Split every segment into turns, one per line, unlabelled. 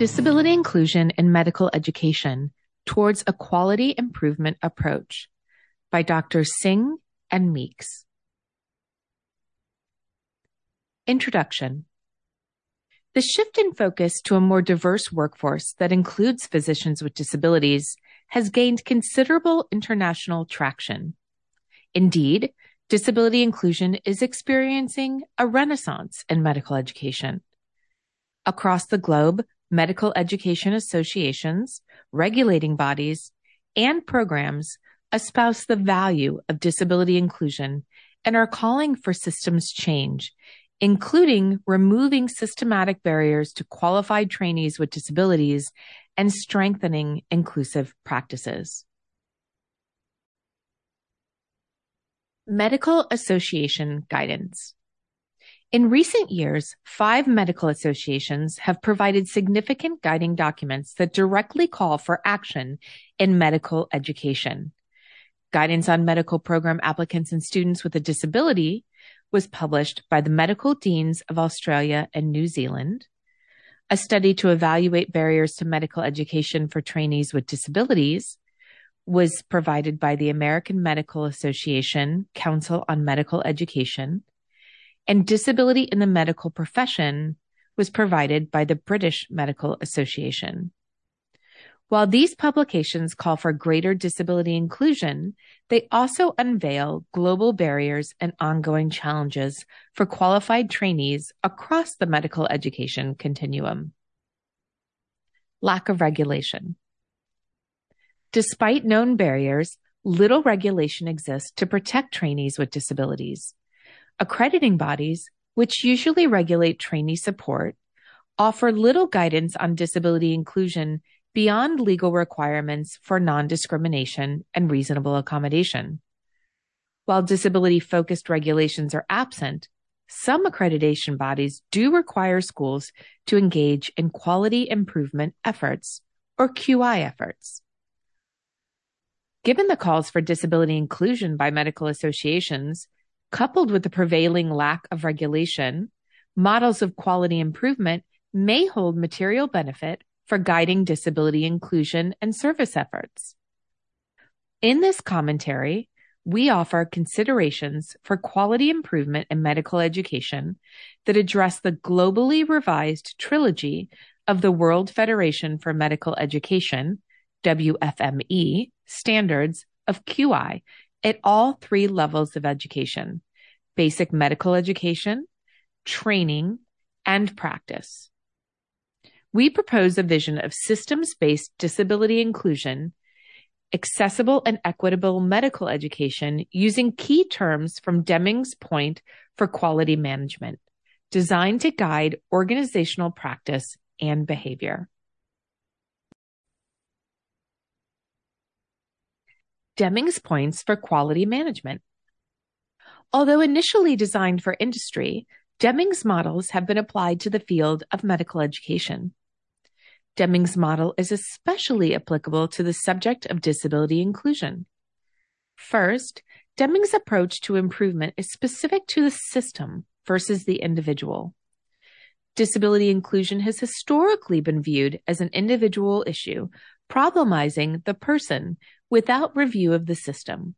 Disability Inclusion in Medical Education Towards a Quality Improvement Approach by Dr. Singh and Meeks. Introduction The shift in focus to a more diverse workforce that includes physicians with disabilities has gained considerable international traction. Indeed, disability inclusion is experiencing a renaissance in medical education. Across the globe, medical education associations, regulating bodies, and programs espouse the value of disability inclusion and are calling for systems change, including removing systematic barriers to qualified trainees with disabilities and strengthening inclusive practices. Medical Association Guidance in recent years, five medical associations have provided significant guiding documents that directly call for action in medical education. Guidance on medical program applicants and students with a disability was published by the Medical Deans of Australia and New Zealand. A study to evaluate barriers to medical education for trainees with disabilities was provided by the American Medical Association Council on Medical Education and disability in the medical profession was provided by the British Medical Association. While these publications call for greater disability inclusion, they also unveil global barriers and ongoing challenges for qualified trainees across the medical education continuum. Lack of regulation. Despite known barriers, little regulation exists to protect trainees with disabilities. Accrediting bodies, which usually regulate trainee support, offer little guidance on disability inclusion beyond legal requirements for non discrimination and reasonable accommodation. While disability focused regulations are absent, some accreditation bodies do require schools to engage in quality improvement efforts or QI efforts. Given the calls for disability inclusion by medical associations, coupled with the prevailing lack of regulation, models of quality improvement may hold material benefit for guiding disability inclusion and service efforts. In this commentary, we offer considerations for quality improvement in medical education that address the globally revised trilogy of the World Federation for Medical Education, WFME, standards of QI at all three levels of education basic medical education, training, and practice. We propose a vision of systems based disability inclusion, accessible and equitable medical education using key terms from Deming's Point for Quality Management, designed to guide organizational practice and behavior. Deming's Points for Quality Management. Although initially designed for industry, Deming's models have been applied to the field of medical education. Deming's model is especially applicable to the subject of disability inclusion. First, Deming's approach to improvement is specific to the system versus the individual. Disability inclusion has historically been viewed as an individual issue, problemizing the person without review of the system.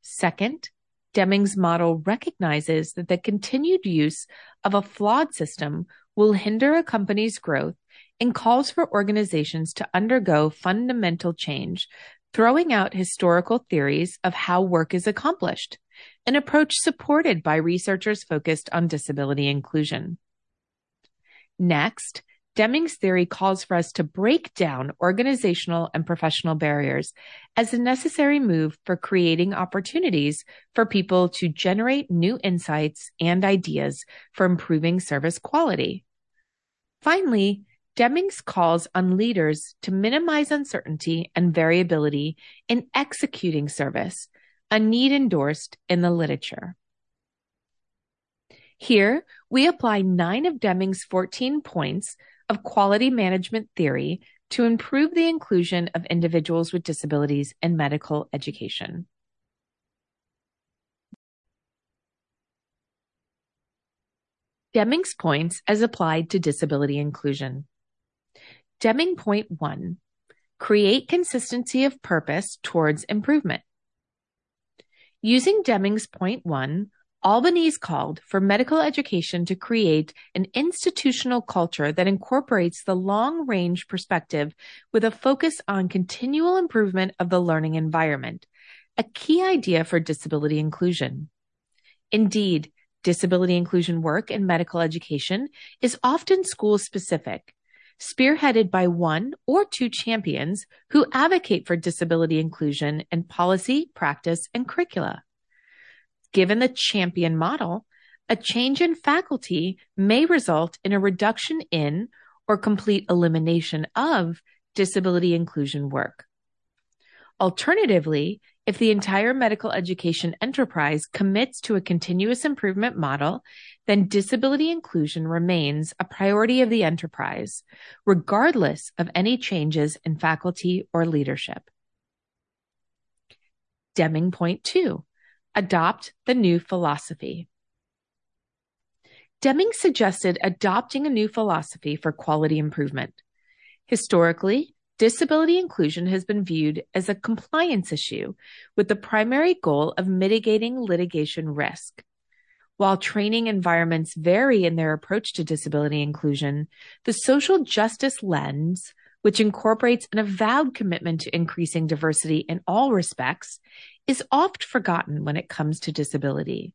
Second, Deming's model recognizes that the continued use of a flawed system will hinder a company's growth and calls for organizations to undergo fundamental change, throwing out historical theories of how work is accomplished, an approach supported by researchers focused on disability inclusion. Next, Deming's theory calls for us to break down organizational and professional barriers as a necessary move for creating opportunities for people to generate new insights and ideas for improving service quality. Finally, Deming's calls on leaders to minimize uncertainty and variability in executing service, a need endorsed in the literature. Here, we apply nine of Deming's 14 points of quality management theory to improve the inclusion of individuals with disabilities in medical education. Deming's points as applied to disability inclusion. Deming Point 1 Create consistency of purpose towards improvement. Using Deming's Point 1, Albanese called for medical education to create an institutional culture that incorporates the long range perspective with a focus on continual improvement of the learning environment, a key idea for disability inclusion. Indeed, disability inclusion work in medical education is often school specific, spearheaded by one or two champions who advocate for disability inclusion in policy, practice, and curricula. Given the champion model, a change in faculty may result in a reduction in or complete elimination of disability inclusion work. Alternatively, if the entire medical education enterprise commits to a continuous improvement model, then disability inclusion remains a priority of the enterprise, regardless of any changes in faculty or leadership. Deming Point 2 Adopt the new philosophy. Deming suggested adopting a new philosophy for quality improvement. Historically, disability inclusion has been viewed as a compliance issue with the primary goal of mitigating litigation risk. While training environments vary in their approach to disability inclusion, the social justice lens, which incorporates an avowed commitment to increasing diversity in all respects, is oft forgotten when it comes to disability.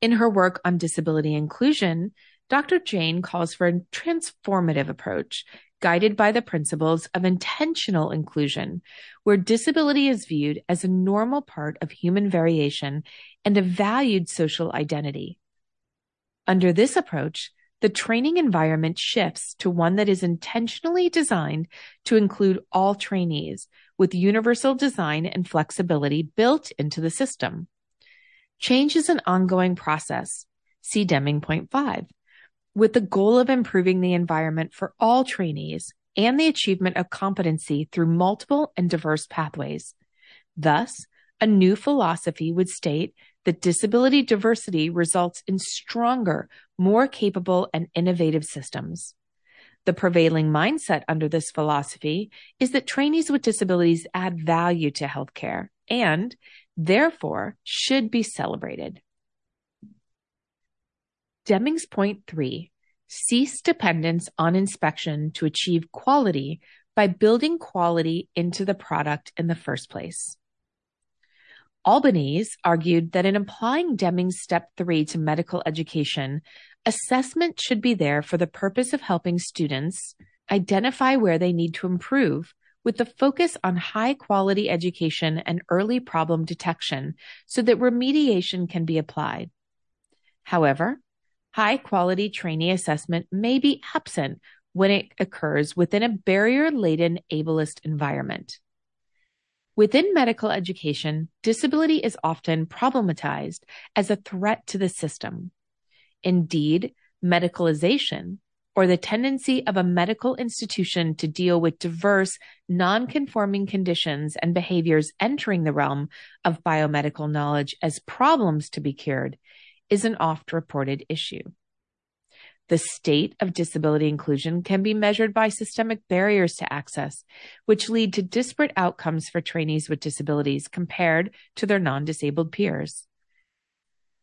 In her work on disability inclusion, Dr. Jain calls for a transformative approach guided by the principles of intentional inclusion, where disability is viewed as a normal part of human variation and a valued social identity. Under this approach, the training environment shifts to one that is intentionally designed to include all trainees with universal design and flexibility built into the system. Change is an ongoing process. See Deming Point 5 with the goal of improving the environment for all trainees and the achievement of competency through multiple and diverse pathways. Thus, a new philosophy would state that disability diversity results in stronger, more capable, and innovative systems. The prevailing mindset under this philosophy is that trainees with disabilities add value to healthcare and, therefore, should be celebrated. Deming's point three cease dependence on inspection to achieve quality by building quality into the product in the first place. Albanese argued that in applying Deming's step three to medical education, assessment should be there for the purpose of helping students identify where they need to improve with the focus on high quality education and early problem detection so that remediation can be applied. However, high quality trainee assessment may be absent when it occurs within a barrier laden ableist environment. Within medical education, disability is often problematized as a threat to the system. Indeed, medicalization, or the tendency of a medical institution to deal with diverse, non-conforming conditions and behaviors entering the realm of biomedical knowledge as problems to be cured, is an oft reported issue. The state of disability inclusion can be measured by systemic barriers to access, which lead to disparate outcomes for trainees with disabilities compared to their non disabled peers.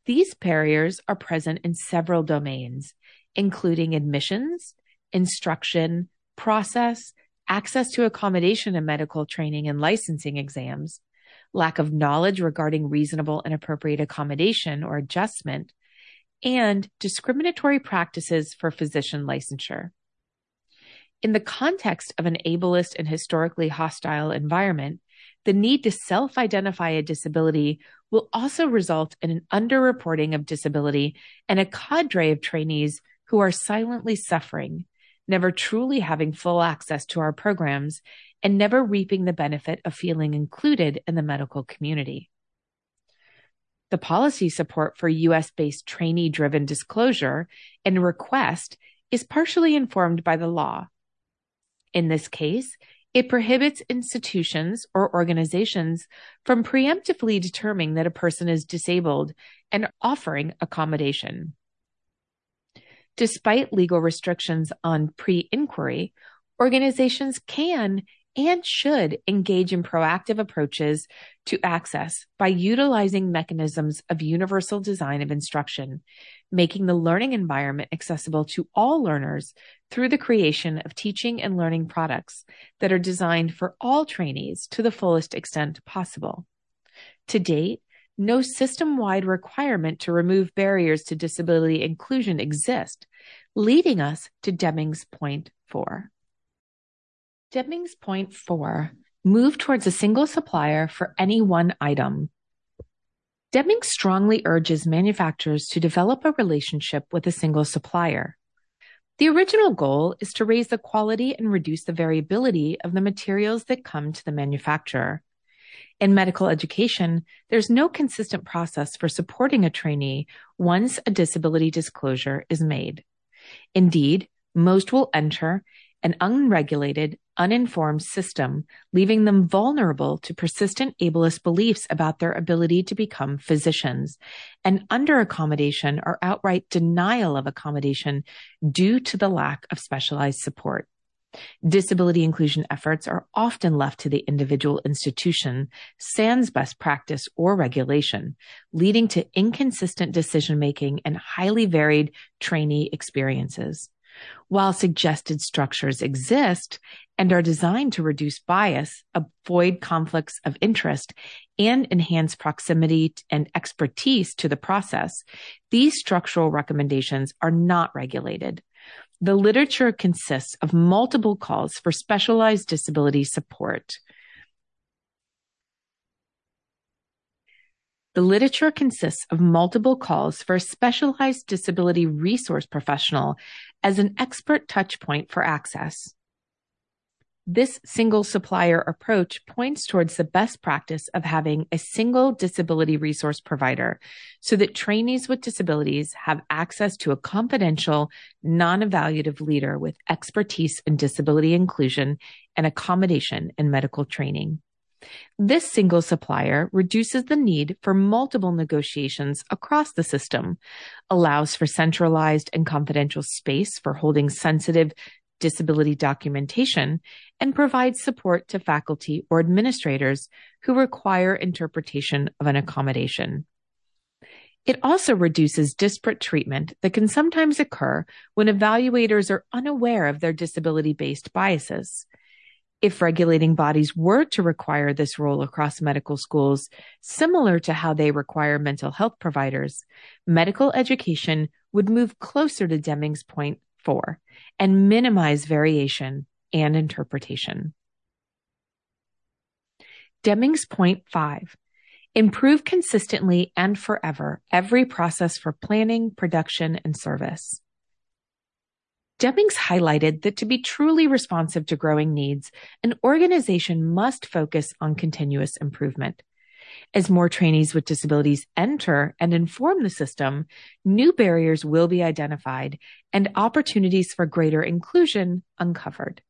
These barriers are present in several domains, including admissions, instruction, process, access to accommodation and medical training and licensing exams, lack of knowledge regarding reasonable and appropriate accommodation or adjustment, and discriminatory practices for physician licensure. In the context of an ableist and historically hostile environment, the need to self identify a disability will also result in an underreporting of disability and a cadre of trainees who are silently suffering, never truly having full access to our programs, and never reaping the benefit of feeling included in the medical community. The policy support for US based trainee driven disclosure and request is partially informed by the law. In this case, it prohibits institutions or organizations from preemptively determining that a person is disabled and offering accommodation. Despite legal restrictions on pre inquiry, organizations can and should engage in proactive approaches to access by utilizing mechanisms of universal design of instruction, making the learning environment accessible to all learners through the creation of teaching and learning products that are designed for all trainees to the fullest extent possible. To date, no system-wide requirement to remove barriers to disability inclusion exists, leading us to Deming's point four. Deming's point four, move towards a single supplier for any one item. Deming strongly urges manufacturers to develop a relationship with a single supplier. The original goal is to raise the quality and reduce the variability of the materials that come to the manufacturer. In medical education, there's no consistent process for supporting a trainee once a disability disclosure is made. Indeed, most will enter an unregulated, uninformed system, leaving them vulnerable to persistent ableist beliefs about their ability to become physicians, and under accommodation or outright denial of accommodation due to the lack of specialized support. Disability inclusion efforts are often left to the individual institution, sans best practice or regulation, leading to inconsistent decision making and highly varied trainee experiences. While suggested structures exist and are designed to reduce bias, avoid conflicts of interest, and enhance proximity and expertise to the process, these structural recommendations are not regulated. The literature consists of multiple calls for specialized disability support. The literature consists of multiple calls for a specialized disability resource professional as an expert touchpoint for access. This single supplier approach points towards the best practice of having a single disability resource provider so that trainees with disabilities have access to a confidential, non-evaluative leader with expertise in disability inclusion and accommodation in medical training. This single supplier reduces the need for multiple negotiations across the system, allows for centralized and confidential space for holding sensitive disability documentation, and provides support to faculty or administrators who require interpretation of an accommodation. It also reduces disparate treatment that can sometimes occur when evaluators are unaware of their disability based biases. If regulating bodies were to require this role across medical schools, similar to how they require mental health providers, medical education would move closer to Deming's point four and minimize variation and interpretation. Deming's point five improve consistently and forever every process for planning, production, and service. Demings highlighted that to be truly responsive to growing needs, an organization must focus on continuous improvement. As more trainees with disabilities enter and inform the system, new barriers will be identified and opportunities for greater inclusion uncovered.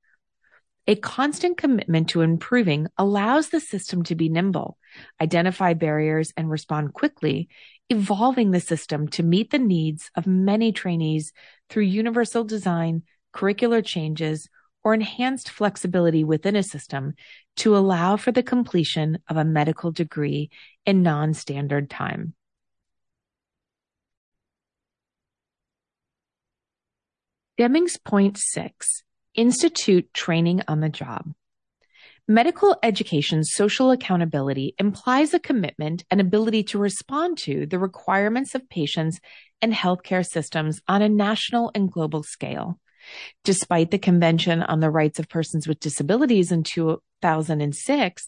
A constant commitment to improving allows the system to be nimble, identify barriers, and respond quickly, evolving the system to meet the needs of many trainees through universal design, curricular changes, or enhanced flexibility within a system to allow for the completion of a medical degree in non-standard time. Deming's point six institute training on the job. Medical education's social accountability implies a commitment and ability to respond to the requirements of patients and healthcare systems on a national and global scale. Despite the Convention on the Rights of Persons with Disabilities in 2006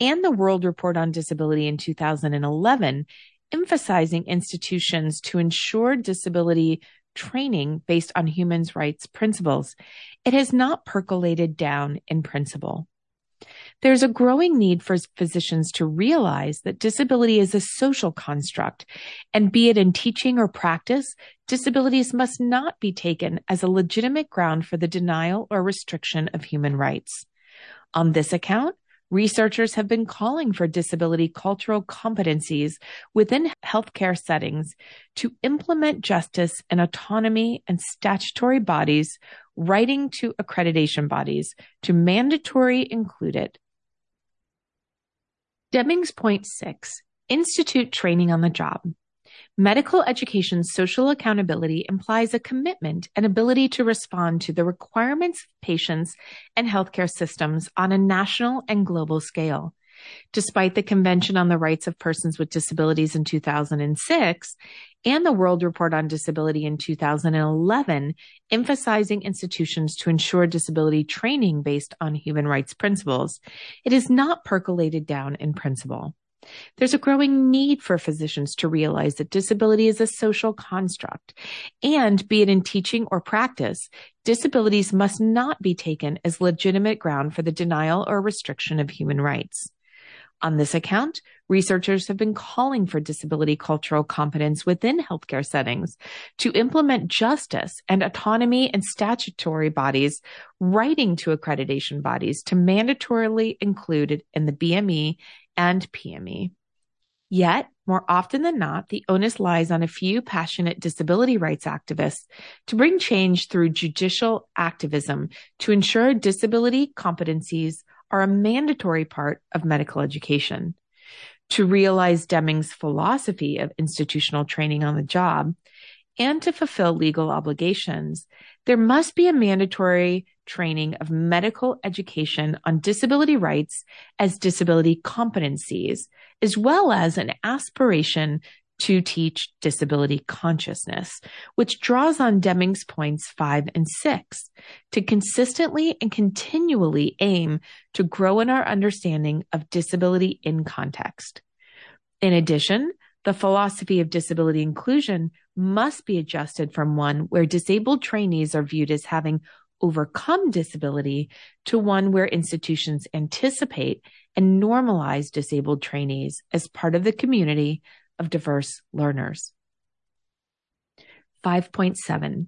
and the World Report on Disability in 2011, emphasizing institutions to ensure disability training based on human rights principles, it has not percolated down in principle. There's a growing need for physicians to realize that disability is a social construct, and be it in teaching or practice, disabilities must not be taken as a legitimate ground for the denial or restriction of human rights. On this account, Researchers have been calling for disability cultural competencies within healthcare settings to implement justice and autonomy and statutory bodies writing to accreditation bodies to mandatory include it. Deming's point six, institute training on the job. Medical education's social accountability implies a commitment and ability to respond to the requirements of patients and healthcare systems on a national and global scale. Despite the Convention on the Rights of Persons with Disabilities in 2006 and the World Report on Disability in 2011, emphasizing institutions to ensure disability training based on human rights principles, it is not percolated down in principle. There's a growing need for physicians to realize that disability is a social construct, and be it in teaching or practice, disabilities must not be taken as legitimate ground for the denial or restriction of human rights. On this account, researchers have been calling for disability cultural competence within healthcare settings to implement justice and autonomy and statutory bodies writing to accreditation bodies to mandatorily include it in the BME and PME. Yet, more often than not, the onus lies on a few passionate disability rights activists to bring change through judicial activism to ensure disability competencies are a mandatory part of medical education. To realize Deming's philosophy of institutional training on the job and to fulfill legal obligations, there must be a mandatory training of medical education on disability rights as disability competencies, as well as an aspiration to teach disability consciousness, which draws on Deming's points five and six to consistently and continually aim to grow in our understanding of disability in context. In addition, the philosophy of disability inclusion must be adjusted from one where disabled trainees are viewed as having overcome disability to one where institutions anticipate and normalize disabled trainees as part of the community of diverse learners. 5.7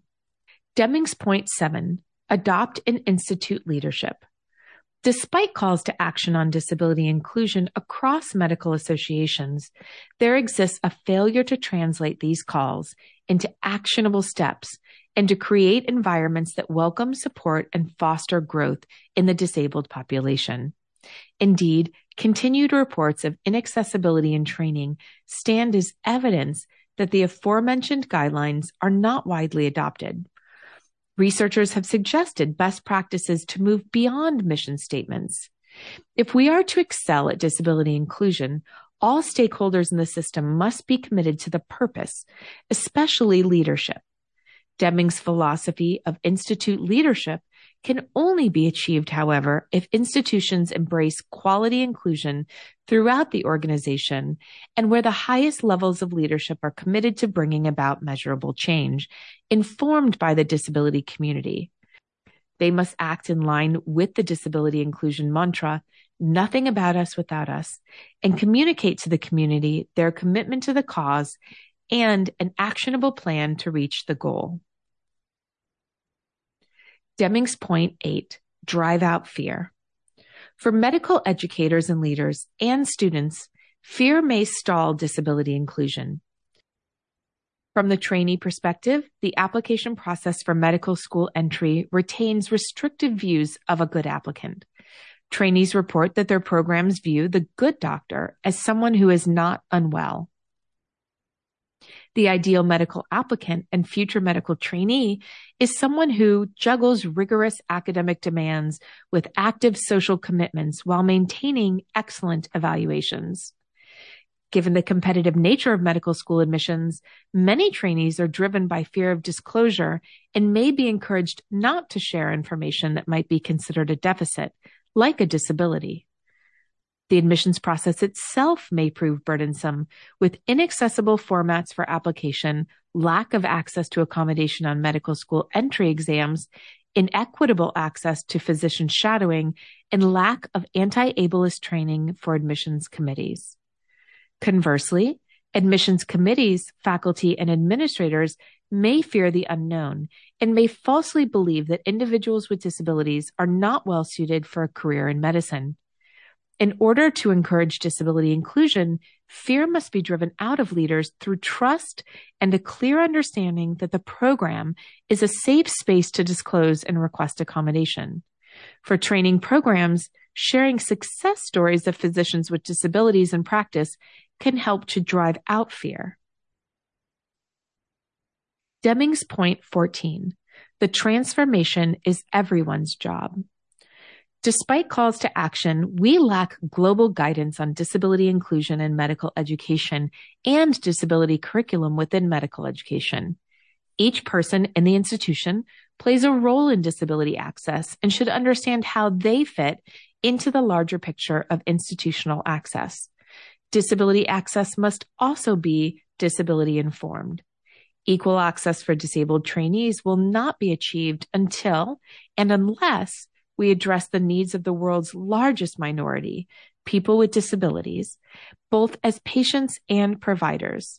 Deming's point seven adopt and institute leadership. Despite calls to action on disability inclusion across medical associations, there exists a failure to translate these calls into actionable steps and to create environments that welcome, support, and foster growth in the disabled population. Indeed, continued reports of inaccessibility in training stand as evidence that the aforementioned guidelines are not widely adopted. Researchers have suggested best practices to move beyond mission statements. If we are to excel at disability inclusion, all stakeholders in the system must be committed to the purpose, especially leadership. Deming's philosophy of institute leadership can only be achieved, however, if institutions embrace quality inclusion throughout the organization and where the highest levels of leadership are committed to bringing about measurable change, informed by the disability community. They must act in line with the disability inclusion mantra, nothing about us without us, and communicate to the community their commitment to the cause and an actionable plan to reach the goal. Deming's point eight, drive out fear. For medical educators and leaders and students, fear may stall disability inclusion. From the trainee perspective, the application process for medical school entry retains restrictive views of a good applicant. Trainees report that their programs view the good doctor as someone who is not unwell. The ideal medical applicant and future medical trainee is someone who juggles rigorous academic demands with active social commitments while maintaining excellent evaluations. Given the competitive nature of medical school admissions, many trainees are driven by fear of disclosure and may be encouraged not to share information that might be considered a deficit, like a disability. The admissions process itself may prove burdensome with inaccessible formats for application, lack of access to accommodation on medical school entry exams, inequitable access to physician shadowing, and lack of anti-ableist training for admissions committees. Conversely, admissions committees, faculty, and administrators may fear the unknown and may falsely believe that individuals with disabilities are not well suited for a career in medicine. In order to encourage disability inclusion, fear must be driven out of leaders through trust and a clear understanding that the program is a safe space to disclose and request accommodation. For training programs, sharing success stories of physicians with disabilities in practice can help to drive out fear. Deming's point 14. The transformation is everyone's job. Despite calls to action, we lack global guidance on disability inclusion in medical education and disability curriculum within medical education. Each person in the institution plays a role in disability access and should understand how they fit into the larger picture of institutional access. Disability access must also be disability informed. Equal access for disabled trainees will not be achieved until and unless we address the needs of the world's largest minority, people with disabilities, both as patients and providers.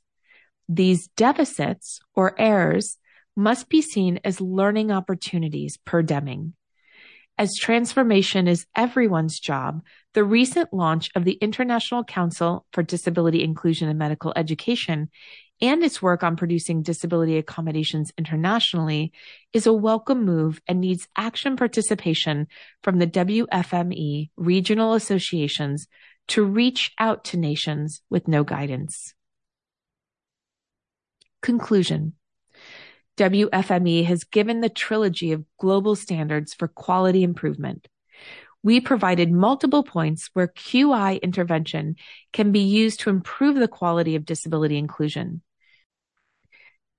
These deficits or errors must be seen as learning opportunities per Deming. As transformation is everyone's job, the recent launch of the International Council for Disability Inclusion in Medical Education and its work on producing disability accommodations internationally is a welcome move and needs action participation from the WFME regional associations to reach out to nations with no guidance. Conclusion. WFME has given the trilogy of global standards for quality improvement we provided multiple points where QI intervention can be used to improve the quality of disability inclusion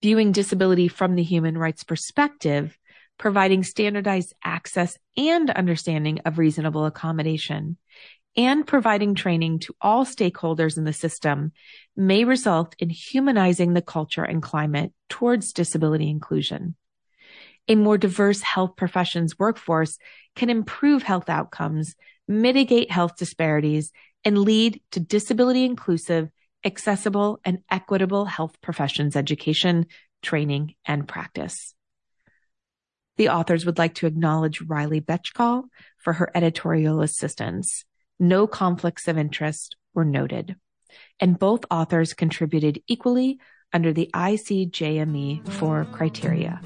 viewing disability from the human rights perspective, providing standardized access and understanding of reasonable accommodation, and providing training to all stakeholders in the system may result in humanizing the culture and climate towards disability inclusion. A more diverse health professions workforce can improve health outcomes, mitigate health disparities, and lead to disability inclusive accessible and equitable health professions education, training, and practice. The authors would like to acknowledge Riley Betchkal for her editorial assistance. No conflicts of interest were noted. And both authors contributed equally under the ICMJE 4 criteria.